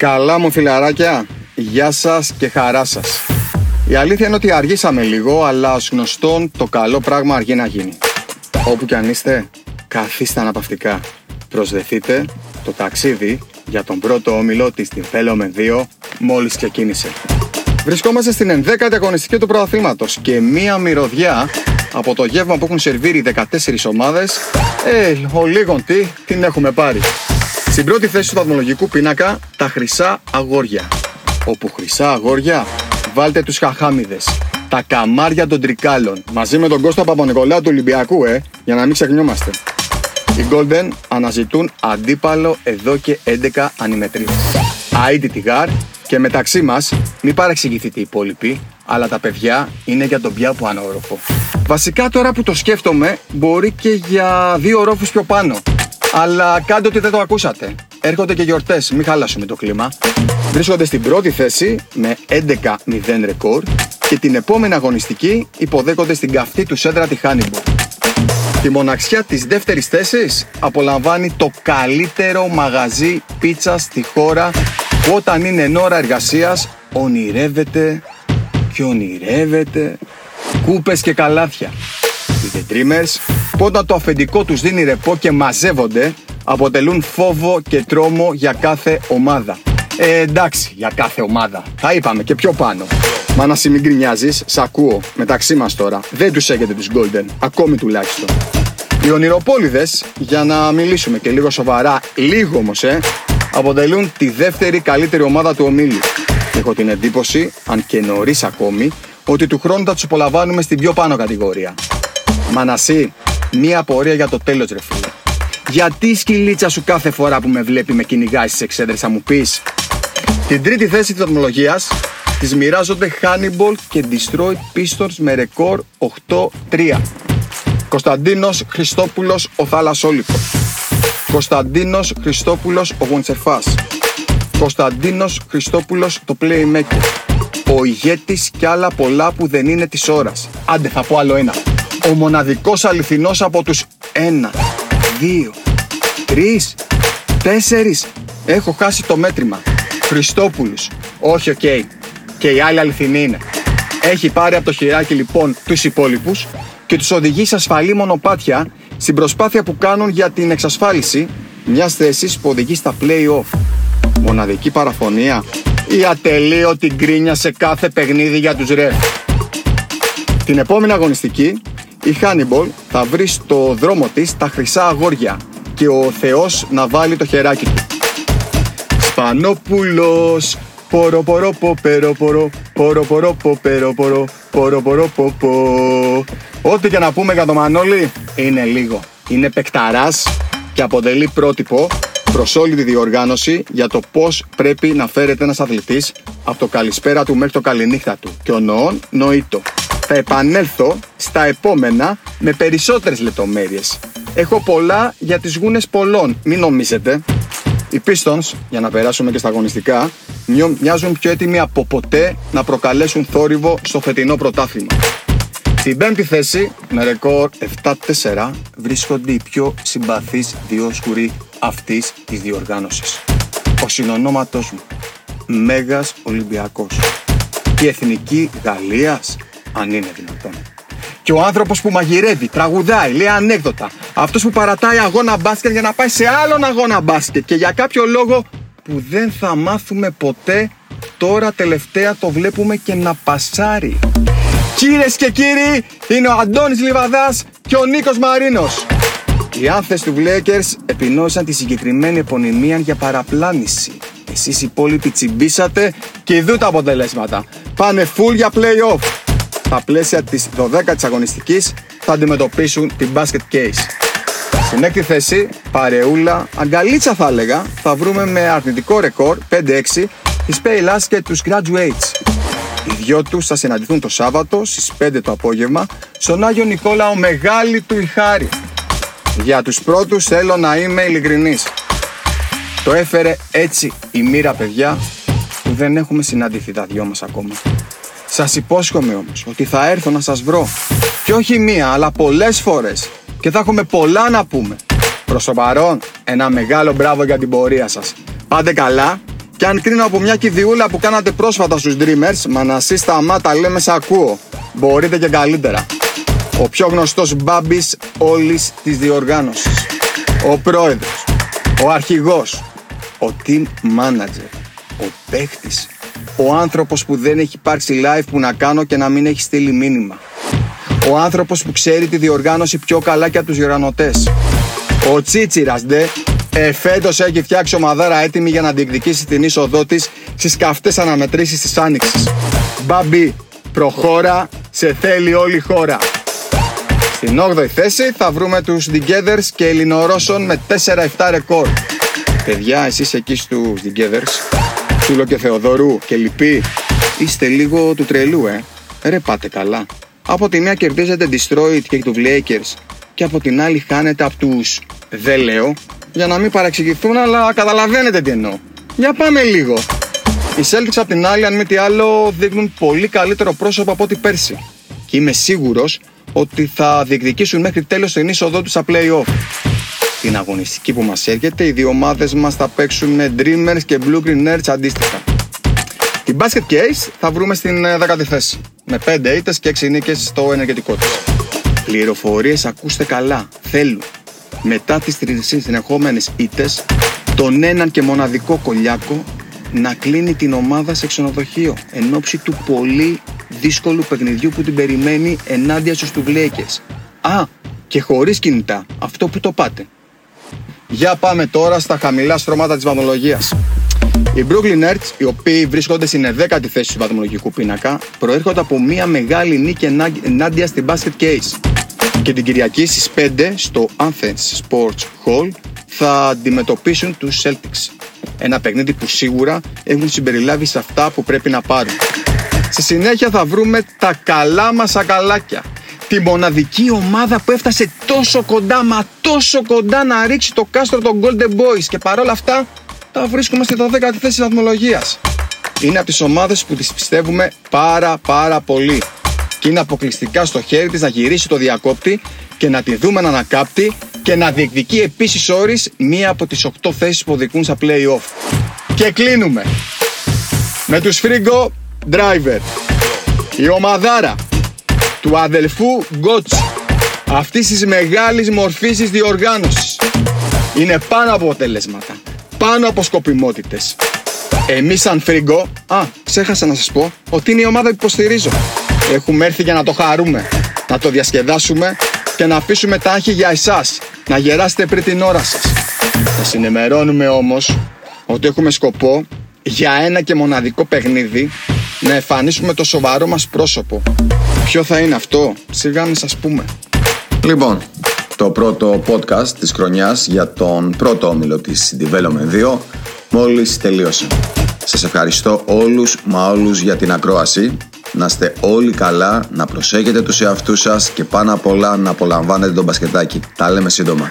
Καλά μου φιλαράκια, γεια σας και χαρά σας. Η αλήθεια είναι ότι αργήσαμε λίγο, αλλά ως γνωστόν το καλό πράγμα αργεί να γίνει. Όπου κι αν είστε, καθίστε αναπαυτικά. Προσδεθείτε, το ταξίδι για τον πρώτο όμιλο της με 2 μόλις ξεκίνησε. Βρισκόμαστε στην 11η αγωνιστική του πρωταθλήματος και μία μυρωδιά από το γεύμα που έχουν σερβίρει 14 ομάδες, ε, ο λίγον τι, την έχουμε πάρει. Στην πρώτη θέση του βαθμολογικού πίνακα, τα χρυσά αγόρια. Όπου χρυσά αγόρια, βάλτε τους χαχάμιδες. Τα καμάρια των τρικάλων. Μαζί με τον Κώστα Παπανικολά του Ολυμπιακού, ε, για να μην ξεχνιόμαστε. Οι Golden αναζητούν αντίπαλο εδώ και 11 ανιμετρίες. Αΐτη Τιγάρ και μεταξύ μας, μην παρεξηγηθείτε οι υπόλοιποι, αλλά τα παιδιά είναι για τον πια που ανώροφο. Βασικά τώρα που το σκέφτομαι, μπορεί και για δύο ορόφους πιο πάνω. Αλλά κάντε ότι δεν το ακούσατε. Έρχονται και γιορτές, μην χαλάσουμε το κλίμα. Βρίσκονται στην πρώτη θέση με 11-0 ρεκόρ και την επόμενη αγωνιστική υποδέχονται στην καυτή του σέντρα τη Χάνιμπο. Τη μοναξιά της δεύτερης θέσης απολαμβάνει το καλύτερο μαγαζί πίτσα στη χώρα που όταν είναι ώρα εργασίας ονειρεύεται και ονειρεύεται κούπες και καλάθια. Οι The Dreamers που όταν το αφεντικό τους δίνει ρεπό και μαζεύονται αποτελούν φόβο και τρόμο για κάθε ομάδα. Ε, εντάξει, για κάθε ομάδα. Θα είπαμε και πιο πάνω. Μα να μην γκρινιάζεις, σ' ακούω, μεταξύ μας τώρα. Δεν τους έχετε τους Golden, ακόμη τουλάχιστον. Οι ονειροπόλιδες, για να μιλήσουμε και λίγο σοβαρά, λίγο όμως, ε, αποτελούν τη δεύτερη καλύτερη ομάδα του ομίλου. Έχω την εντύπωση, αν και νωρίς ακόμη, ότι του χρόνου θα τους απολαμβάνουμε στην πιο πάνω κατηγορία. Μανασί, μία απορία για το τέλος, ρε φίλε. Γιατί η σκυλίτσα σου κάθε φορά που με βλέπει με κυνηγάει στις εξέδρες θα μου πεις; Την τρίτη θέση της ορμολογία της μοιράζονται Hannibal και Destroy Pistons με ρεκόρ 8-3. Κωνσταντίνος Χριστόπουλος ο Θάλασσόλικος. Κωνσταντίνος Χριστόπουλος ο Γοντσεφάς. Κωνσταντίνος Χριστόπουλος το Playmaker. Ο ηγέτης και άλλα πολλά που δεν είναι της ώρας. Άντε θα πω άλλο ένα. Ο μοναδικός αληθινός από τους ένα, δύο, τρεις, τέσσερις. Έχω χάσει το μέτρημα. Χριστόπουλους. Όχι OK. Okay. Και η άλλη αληθινή είναι. Έχει πάρει από το χειράκι λοιπόν τους υπόλοιπους και τους οδηγεί σε ασφαλή μονοπάτια στην προσπάθεια που κάνουν για την εξασφάλιση μιας θέσης που οδηγεί στα play-off. Μοναδική παραφωνία ή ατελείωτη γκρίνια σε κάθε παιχνίδι για τους ρε. Την επόμενη αγωνιστική η Hannibal θα βρει στο δρόμο της τα χρυσά αγόρια και ο Θεός να βάλει το χεράκι του. Σπανόπουλος, πορο πορο πο περο πορο, πορο πορο πο περο πορο, πορο πορο πο πο. Ό,τι και να πούμε για το Μανώλη είναι λίγο. Είναι παικταράς και αποτελεί πρότυπο προς όλη τη διοργάνωση για το πώς πρέπει να φέρεται ένας αθλητής από το καλησπέρα του μέχρι το καληνύχτα του. Και ο νοόν νοήτο θα επανέλθω στα επόμενα με περισσότερες λεπτομέρειες. Έχω πολλά για τις γούνες πολλών, μην νομίζετε. Οι Pistons, για να περάσουμε και στα αγωνιστικά, μοιάζουν πιο έτοιμοι από ποτέ να προκαλέσουν θόρυβο στο φετινό πρωτάθλημα. Στην πέμπτη θέση, με ρεκόρ 7-4, βρίσκονται οι πιο συμπαθείς δύο σκουροί αυτής της διοργάνωσης. Ο συνονόματός μου, Μέγας Ολυμπιακός. Η Εθνική Γαλλίας αν είναι δυνατόν. Και ο άνθρωπος που μαγειρεύει, τραγουδάει, λέει ανέκδοτα. Αυτός που παρατάει αγώνα μπάσκετ για να πάει σε άλλον αγώνα μπάσκετ. Και για κάποιο λόγο που δεν θα μάθουμε ποτέ, τώρα τελευταία το βλέπουμε και να πασάρει. Κυρίες και κύριοι, είναι ο Αντώνης Λιβαδάς και ο Νίκος Μαρίνος. Οι άνθες του Βλέκερς επινόησαν τη συγκεκριμένη επωνυμία για παραπλάνηση. Εσείς οι υπόλοιποι τσιμπήσατε και ειδού τα αποτελέσματα. Πάνε full για play-off στα πλαίσια της 12ης αγωνιστικής θα αντιμετωπίσουν την Basket Case. Στην έκτη θέση, παρεούλα, αγκαλίτσα θα έλεγα, θα βρούμε με αρνητικό ρεκόρ 5-6 τις Payless και τους Graduates. Οι δυο τους θα συναντηθούν το Σάββατο στις 5 το απόγευμα στον Άγιο Νικόλαο Μεγάλη του Ιχάρη. Για τους πρώτους θέλω να είμαι ειλικρινής. Το έφερε έτσι η μοίρα παιδιά που δεν έχουμε συναντηθεί τα δυο μας ακόμα. Σας υπόσχομαι όμως ότι θα έρθω να σας βρω. Και όχι μία, αλλά πολλές φορές. Και θα έχουμε πολλά να πούμε. Προς το παρόν, ένα μεγάλο μπράβο για την πορεία σας. Πάντε καλά Και αν κρίνω από μια κηδιούλα που κάνατε πρόσφατα στους Dreamers, μα να εσύ σταμάτα λέμε σε ακούω. Μπορείτε και καλύτερα. Ο πιο γνωστός μπάμπης όλης της διοργάνωσης. Ο πρόεδρος. Ο αρχηγός. Ο team manager. Ο παίχτης. Ο άνθρωπος που δεν έχει υπάρξει live που να κάνω και να μην έχει στείλει μήνυμα. Ο άνθρωπος που ξέρει τη διοργάνωση πιο καλά και από τους διοργανωτές. Ο Τσίτσιρας ντε εφέτος έχει φτιάξει ομαδάρα έτοιμη για να διεκδικήσει την είσοδό της στις καυτές αναμετρήσεις της Άνοιξης. Μπαμπή, προχώρα, σε θέλει όλη η χώρα. Στην 8η θέση θα βρούμε τους Together's και Ελληνορώσων με 4-7 ρεκόρ. Παιδιά, εσείς εκεί στους Together's, Τσούλο και Θεοδωρού και Λυπή, είστε λίγο του τρελού, ε. Ρε πάτε καλά. Από τη μία κερδίζετε Destroyed και του Lakers και από την άλλη χάνετε από τους δεν λέω για να μην παραξηγηθούν αλλά καταλαβαίνετε τι εννοώ. Για πάμε λίγο. Οι Celtics από την άλλη αν μη τι άλλο δείχνουν πολύ καλύτερο πρόσωπο από ό,τι πέρσι και είμαι σίγουρος ότι θα διεκδικήσουν μέχρι τέλος την είσοδό τους στα play-off. Την αγωνιστική που μας έρχεται, οι δύο ομάδες μας θα παίξουν με Dreamers και Blue Green Nerds αντίστοιχα. Την Basket Case θα βρούμε στην 10η θέση, με 5 ήττες και 6 νίκες στο ενεργετικό της. Πληροφορίες ακούστε καλά, θέλουν. Μετά τις τρεις συνεχόμενες ήττες, τον έναν και μοναδικό κολλιάκο να κλείνει την ομάδα σε ξενοδοχείο εν ώψη του πολύ δύσκολου παιχνιδιού που την περιμένει ενάντια στους τουβλέκες. Α, και χωρίς κινητά, αυτό που το πάτε. Για πάμε τώρα στα χαμηλά στρώματα της βαθμολογίας. Οι Brooklyn Nets, οι οποίοι βρίσκονται στην 10η θέση του βαθμολογικού πίνακα, προέρχονται από μια μεγάλη νίκη ενάντια στην Basket Case. Και την Κυριακή στις 5 στο Athens Sports Hall θα αντιμετωπίσουν τους Celtics. Ένα παιχνίδι που σίγουρα έχουν συμπεριλάβει σε αυτά που πρέπει να πάρουν. Στη συνέχεια θα βρούμε τα καλά μας ακαλάκια. Τη μοναδική ομάδα που έφτασε τόσο κοντά, μα τόσο κοντά να ρίξει το κάστρο των Golden Boys και παρόλα αυτά τα βρίσκουμε στη 12η θέση βαθμολογίας. Είναι από τις ομάδες που τις πιστεύουμε πάρα πάρα πολύ και είναι αποκλειστικά στο χέρι της να γυρίσει το διακόπτη και να τη δούμε να ανακάπτει και να διεκδικεί επίσης όρις μία από τις 8 θέσεις που οδηγούν στα play-off. Και κλείνουμε με τους Φρίγκο Driver. Η ομαδάρα του αδελφού Γκότς αυτής της μεγάλης μορφής της διοργάνωσης είναι πάνω από αποτελέσματα, πάνω από σκοπιμότητες. Εμείς σαν Φρίγκο, α, ξέχασα να σας πω ότι είναι η ομάδα που υποστηρίζω. Έχουμε έρθει για να το χαρούμε, να το διασκεδάσουμε και να αφήσουμε τα άγχη για εσάς, να γεράσετε πριν την ώρα σας. Θα συνημερώνουμε όμως ότι έχουμε σκοπό για ένα και μοναδικό παιχνίδι να εμφανίσουμε το σοβαρό μας πρόσωπο. Ποιο θα είναι αυτό, σιγά μην σας πούμε. Λοιπόν, το πρώτο podcast της χρονιάς για τον πρώτο όμιλο της Development 2 μόλις τελείωσε. Σας ευχαριστώ όλους μα όλους για την ακρόαση να είστε όλοι καλά, να προσέχετε τους εαυτούς σας και πάνω απ' όλα να απολαμβάνετε τον μπασκετάκι. Τα λέμε σύντομα.